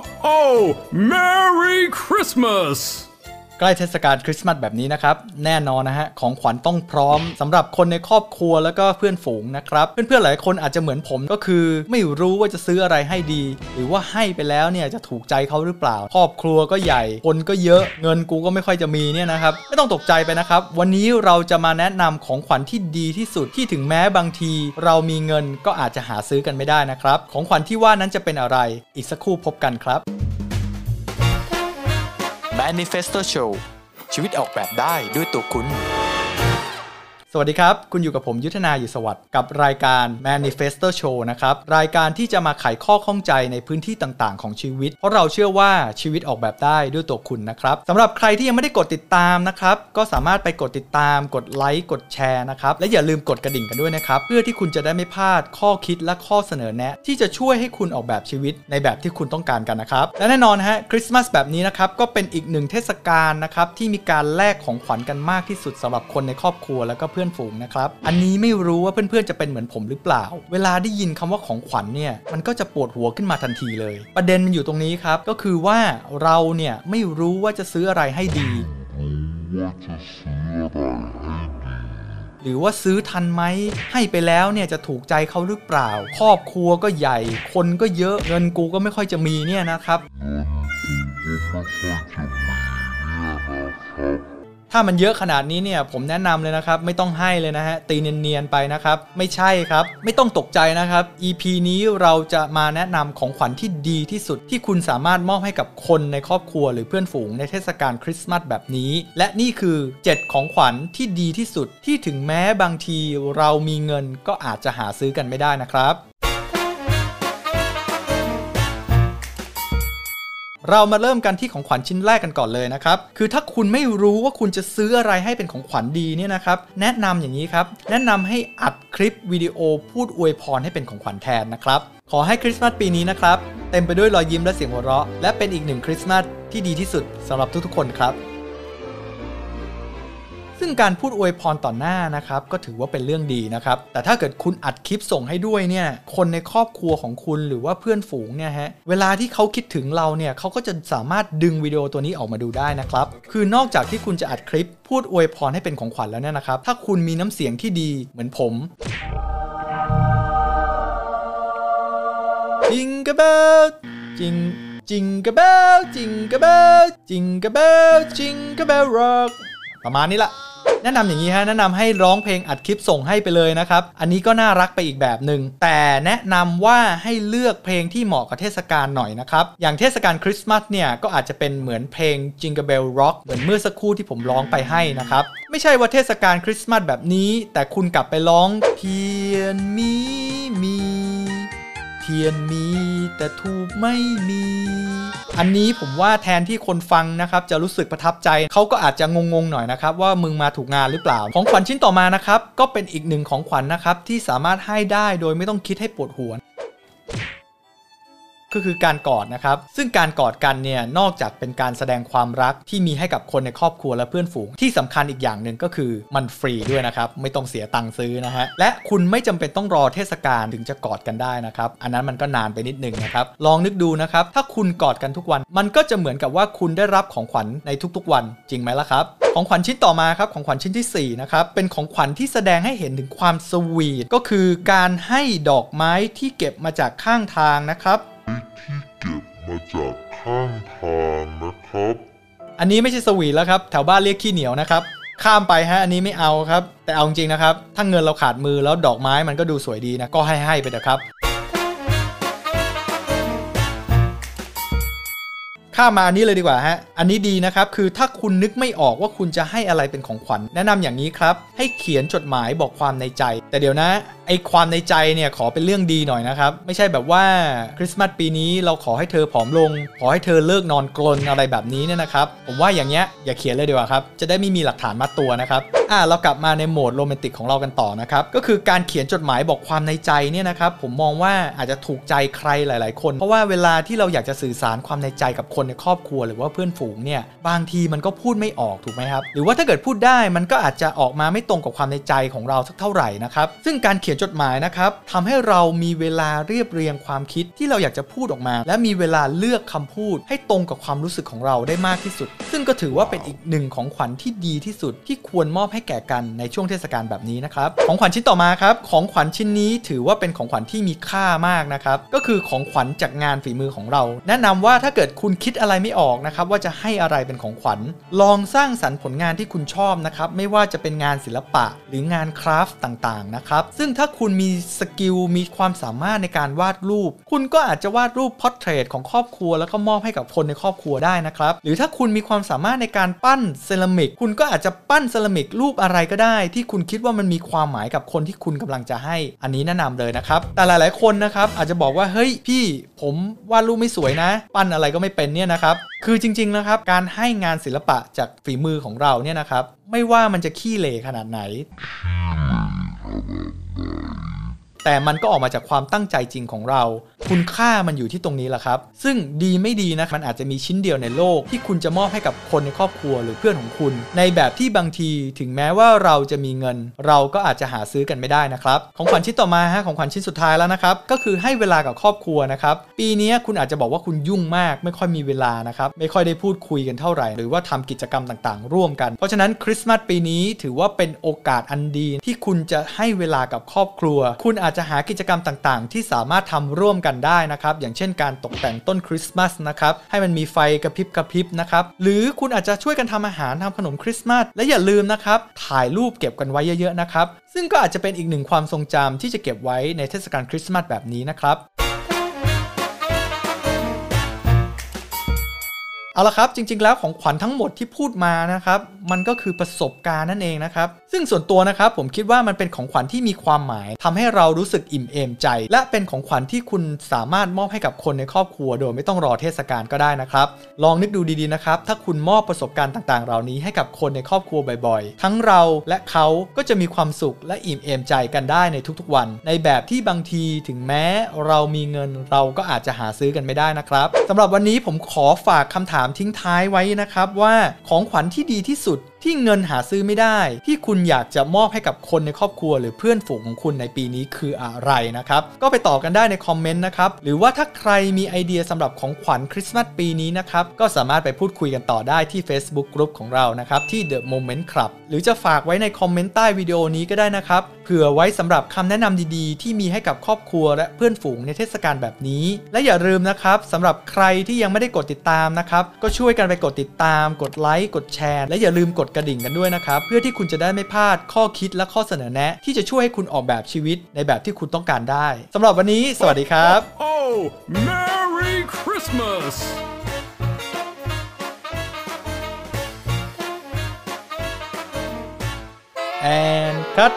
ho! Merry Christmas! ใกล้เทศกาลคริสต์มาสแบบนี้นะครับ แน่นอนนะฮะ ของขวัญต้องพร้อมสำหรับคนในครอบครัวแล้วก็เพื่อนฝูงนะครับ เพื่อนๆหลายคนอาจจะเหมือนผมก็คือ ไม่รู้ว่าจะซื้ออะไรให้ดี หรือว่าให้ไปแล้วเนี่ยจะถูกใจเขาหรือเปล่า ครอบครัวก็ใหญ่ คนก็เยอะเงินกูก็ไม่ค่อยจะมีเนี่ยนะครับไม่ต้องตกใจไปนะครับ วันนี้เราจะมาแนะนำของขวัญที่ดีที่สุดที่ถึงแม้บางที เรามีเงินก็อาจจะหาซื้อกันไม่ได้นะครับของขวัญที่ว่านั้นจะเป็นอะไร อีกสักครู่พบกันครับ Manifesto Show ชีวิตออกแบบได้ด้วยตัวคุณ สวัสดีครับ คุณอยู่กับผมยุทธนาอยู่สวัสดิ์กับรายการ Manifesto Show นะครับ รายการที่จะมาไขข้อข้องใจในพื้นที่ต่างๆ ของชีวิต เพราะเราเชื่อว่าชีวิตออกแบบได้ด้วยตัวคุณนะครับสำหรับใครที่ยังไม่ได้กดติดตามนะครับ ก็สามารถไปกดติดตาม กดไลค์ กดแชร์นะครับ และอย่าลืมกดกระดิ่งกันด้วยนะครับ เพื่อที่คุณจะได้ไม่พลาดข้อคิดและข้อเสนอแนะ ที่จะช่วยให้คุณออกแบบชีวิตในแบบที่คุณต้องการกันนะครับ และแน่นอนฮะคริสต์มาสแบบนี้นะครับก็เป็นอีกหนึ่งเทศกาลนะครับที่มีการแลกของขวัญกันมากที่สุดสำหรับคนในครอบครัวแล้วก็เพื่อนฝูงนะครับ อันนี้ไม่รู้ว่าเพื่อนๆจะเป็นเหมือนผมหรือเปล่า เวลาได้ยินคำว่าของขวัญเนี่ยมันก็จะปวดหัวขึ้นมาทันทีเลย ประเด็นมันอยู่ตรงนี้ครับ ก็คือว่าเราเนี่ยไม่รู้ว่าจะซื้ออะไรให้ดี หรือว่าซื้อทันไหมให้ไปแล้วเนี่ยจะถูกใจเขาหรือเปล่า ครอบครัวก็ใหญ่ คนก็เยอะเงินกูก็ไม่ค่อยจะมีเนี่ยนะครับ ถ้ามันเยอะขนาดนี้เนี่ยผมแนะนำเลยนะครับ ไม่ต้องให้เลยนะฮะตีเนียนๆไปนะครับ ไม่ใช่ครับ ไม่ต้องตกใจนะครับ EP นี้เราจะมาแนะนำของขวัญที่ดีที่สุดที่คุณสามารถมอบให้กับคนในครอบครัวหรือเพื่อนฝูงในเทศกาลคริสต์มาสแบบนี้ และนี่คือ 7 ของขวัญที่ดีที่สุดที่ถึงแม้บางทีเรามีเงินก็อาจจะหาซื้อกันไม่ได้นะครับ เรามาเริ่มกันที่ของขวัญชิ้นแรกกันก่อนเลยนะครับ คือถ้าคุณไม่รู้ว่าคุณจะซื้ออะไรให้เป็นของขวัญดีเนี่ยนะครับ แนะนำอย่างนี้ครับ แนะนำให้อัดคลิปวิดีโอพูดอวยพรให้เป็นของขวัญแทนนะครับ ขอให้คริสต์มาสปีนี้นะครับ เต็มไปด้วยรอยยิ้มและเสียงหัวเราะ และเป็นอีกหนึ่งคริสต์มาสที่ดีที่สุดสำหรับทุกๆคนครับ ซึ่งการพูดอวยพรต่อหน้านะครับก็ถือว่าเป็นเรื่องดีนะครับ แต่ถ้าเกิดคุณอัดคลิปส่งให้ด้วยเนี่ยคนในครอบครัวของคุณหรือว่าเพื่อนฝูงเนี่ยฮะเวลาที่เขาคิดถึงเราเนี่ยเขาก็จะสามารถดึงวิดีโอตัวนี้ออกมาดูได้นะครับ คือนอกจากที่คุณจะอัดคลิป พูดอวยพรให้เป็นของขวัญแล้วเนี่ยนะครับ ถ้าคุณมีน้ำเสียงที่ดีเหมือนผม จิงกะเบลจิงจิงกะเบลจิงกะเบลจิงกะเบลจิงกะเบลร็อก ประมาณนี้ละแนะนำอย่างนี้ฮะแนะนำให้ร้องเพลงอัดคลิปส่งให้ไปเลยนะครับ อันนี้ก็น่ารักไปอีกแบบหนึ่งแต่แนะนำว่าให้เลือกเพลงที่เหมาะกับเทศกาลหน่อยนะครับ อย่างเทศกาลคริสต์มาสเนี่ยก็อาจจะเป็นเหมือนเพลง Jingle Bell Rock เหมือนเมื่อสักครู่ที่ผมร้องไปให้นะครับ ไม่ใช่ว่าเทศกาลคริสต์มาสแบบนี้ แต่คุณกลับไปร้องเทียนมีมี เทียนมีแต่ทูบไม่มี อันนี้ผมว่าแทนที่คนฟังนะครับจะรู้สึกประทับใจเขาก็อาจจะงงๆหน่อยนะครับว่ามึงมาถูกงานหรือเปล่า ของขวัญชิ้นต่อมานะครับก็เป็นอีกหนึ่งของขวัญนะครับที่สามารถให้ได้โดยไม่ต้องคิดให้ปวดหัว ก็คือการกอดนะครับ ซึ่งการกอดกันเนี่ยนอกจากเป็นการแสดงความรักที่มีให้กับคนในครอบครัวและเพื่อนฝูง ที่สำคัญอีกอย่างหนึ่งก็คือมันฟรีด้วยนะครับ ไม่ต้องเสียตังค์ซื้อนะฮะ และคุณไม่จำเป็นต้องรอเทศกาลถึงจะกอดกันได้นะครับ อันนั้นมันก็นานไปนิดนึงนะครับ ลองนึกดูนะครับ ถ้าคุณกอดกันทุกวัน มันก็จะเหมือนกับว่าคุณได้รับของขวัญในทุกๆ วันจริงไหมล่ะครับของขวัญชิ้นต่อมาครับของขวัญชิ้นที่4นะครับเป็นของขวัญที่แสดงให้เห็นถึงความสวีทก็คือการให้ดอกไม้ที่เก็บมาจากข้างทางนะครับ อันนี้ไม่ใช่สวีทแล้วครับ แถวบ้านเรียกขี้เหนียวนะครับ ข้ามไปฮะ อันนี้ไม่เอาครับ แต่เอาจริงนะครับ ถ้าเงินเราขาดมือแล้วดอกไม้มันก็ดูสวยดีนะ ก็ให้ให้ไปเถอะครับ ข้ามมาอันนี้เลยดีกว่าฮะ อันนี้ดีนะครับ คือถ้าคุณนึกไม่ออกว่าคุณจะให้อะไรเป็นของขวัญ แนะนำอย่างนี้ครับ ให้เขียนจดหมายบอกความในใจ แต่เดี๋ยวนะไอความในใจเนี่ยขอเป็นเรื่องดีหน่อยนะครับ ไม่ใช่แบบว่าคริสต์มาสปีนี้เราขอให้เธอผอมลง ขอให้เธอเลิกนอนกรนอะไรแบบนี้เนี่ยนะครับ ผมว่าอย่างเงี้ยอย่าเขียนเลยดีกว่าครับ จะได้ไม่มีหลักฐานมัดตัวนะครับอ่าเรากลับมาในโหมดโรแมนติกของเรากันต่อนะครับ ก็คือการเขียนจดหมายบอกความในใจเนี่ยนะครับ ผมมองว่าอาจจะถูกใจใครหลาย ๆ คน เพราะว่าเวลาที่เราอยากจะสื่อสารความในใจกับคนในครอบครัว หรือว่าเพื่อนฝูงเนี่ยบางทีมันก็พูดไม่ออกถูกไหมครับหรือว่าถ้าเกิดพูดได้มันก็อาจจะออกมาไม่ตรงกับความในใจของเราสักเท่าไหร่นะครับซึ่งการเขียนขียนจดหมายนะครับทำให้เรามีเวลาเรียบเรียงความคิดที่เราอยากจะพูดออกมา และมีเวลาเลือกคำพูด ให้ตรงกับความรู้สึกของเราได้มากที่สุด ซึ่งก็ถือว่าเป็นอีกหหนึ่งของขวัญที่ดีที่สุดที่ควรมอบให้แก่กันในช่วงเทศกาลแบบนี้นะครับของขวัญชิ้นต่อมาครับของขวัญชิ้นนี้ถือว่าเป็นของขวัญที่มีค่ามากนะครับก็คือของขวัญจากงานฝีมือของเรา แนะนำว่าถ้าเกิดคุณคิดอะไรไม่ออกนะครับว่าจะให้อะไรเป็นของขวัญ ลองสร้างสรรค์ผลงานที่คุณชอบนะครับไม่ว่าจะเป็นงานศิลปะหรืองาน craft ต่างๆนะครับซึ่งถ้าคุณมี skill มีความสามารถในการวาดรูป คุณก็อาจจะวาดรูป portrait ของครอบครัว แล้วก็มอบให้กับคนในครอบครัวได้นะครับ หรือถ้าคุณมีความสามารถในการปั้นเซรามิก คุณก็อาจจะปั้นเซรามิกรูปอะไรก็ได้ ที่คุณคิดว่ามันมีความหมายกับคนที่คุณกำลังจะให้ อันนี้แนะนำเลยนะครับ แต่หลาย ๆ คนนะครับอาจจะบอกว่าเฮ้ยพี่ผมวาดรูปไม่สวยนะ ปั้นอะไรก็ไม่เป็นเนี่ยนะครับคือจริง ๆ นะครับ การให้งานศิลปะจากฝีมือของเราเนี่ยนะครับ ไม่ว่ามันจะขี้เหร่ขนาดไหน แต่มันก็ออกมาจากความตั้งใจจริงของเรา คุณค่ามันอยู่ที่ตรงนี้แหละครับ ซึ่งดีไม่ดีนะมันอาจจะมีชิ้นเดียวในโลก ที่คุณจะมอบให้กับคนในครอบครัวหรือเพื่อนของคุณ ในแบบที่บางทีถึงแม้ว่าเราจะมีเงิน เราก็อาจจะหาซื้อกันไม่ได้นะครับ ของขวัญชิ้นต่อมาฮะของขวัญชิ้นสุดท้ายแล้วนะครับก็คือให้เวลากับครอบครัวนะครับปีนี้คุณอาจจะบอกว่าคุณยุ่งมาก ไม่ค่อยมีเวลานะครับไม่ค่อยได้พูดคุยกันเท่าไหร่ หรือว่าทำกิจกรรมต่างๆ ร่วมกัน เพราะฉะนั้นคริสต์มาสปีนี้ถือว่าเป็นโอกาสอันดีที่คุณจะให้เวลากับครอบครัว คุณอาจจะหากิจกรรมต่างๆ ที่สามารถทำร่วมกันได้นะครับ อย่างเช่นการตกแต่งต้นคริสต์มาสนะครับให้มันมีไฟกระพริบกระพริบนะครับหรือคุณอาจจะช่วยกันทำอาหารทำขนมคริสต์มาสและอย่าลืมนะครับถ่ายรูปเก็บกันไว้เยอะๆนะครับซึ่งก็อาจจะเป็นอีกหนึ่งความทรงจำที่จะเก็บไว้ในเทศกาลคริสต์มาสแบบนี้นะครับ เอาละครับจริง ๆ แล้วของขวัญทั้งหมดที่พูดมานะครับมันก็คือประสบการณ์นั่นเองนะครับซึ่งส่วนตัวนะครับผมคิดว่ามันเป็นของขวัญที่มีความหมายทำให้เรารู้สึกอิ่มเอมใจ และเป็นของขวัญที่คุณสามารถมอบให้กับคนในครอบครัว โดยไม่ต้องรอเทศกาลก็ได้นะครับลองนึกดูดีๆนะครับถ้าคุณมอบประสบการณ์ต่างๆ เหล่านี้ให้กับคนในครอบครัวบ่อยๆ ทั้งเราและเขาก็จะมีความสุขและอิ่มเอมใจกันได้ในทุกๆวัน ในแบบที่บางทีถึงแม้เรามีเงินเราก็อาจจะหาซื้อกันไม่ได้นะครับสำหรับวันนี้ผมขอฝากคำถามามทิ้งท้ายไว้นะครับว่าของขวัญที่ดีที่สุด ที่เงินหาซื้อไม่ได้ ที่คุณอยากจะมอบให้กับคนในครอบครัว หรือเพื่อนฝูงของคุณในปีนี้คืออะไรนะครับ ก็ไปต่อกันได้ในคอมเมนต์นะครับ หรือว่าถ้าใครมีไอเดียสำหรับของขวัญคริสต์มาสปีนี้นะครับ ก็สามารถไปพูดคุยกันต่อได้ที่ Facebook กลุ่มของเรานะครับ ที่ The Moment Club หรือจะฝากไว้ในคอมเมนต์ใต้วิดีโอนี้ก็ได้นะครับ เผื่อไว้สำหรับคำแนะนำดีๆ ที่มีให้กับครอบครัวและเพื่อนฝูงในเทศกาลแบบนี้ และอย่าลืมนะครับสำหรับใครที่ยังไม่ได้กดติดตามนะครับก็ช่วยกันไปกดติดตาม กดไลค์กดแชร์และอย่าลืมกดกระดิ่งกันด้วยนะครับ เพื่อที่คุณจะได้ไม่พลาดข้อคิดและข้อเสนอแนะ ที่จะช่วยให้คุณออกแบบชีวิตในแบบที่คุณต้องการได้สำหรับวันนี้ สวัสดีครับ Oh, Merry Christmas! and cut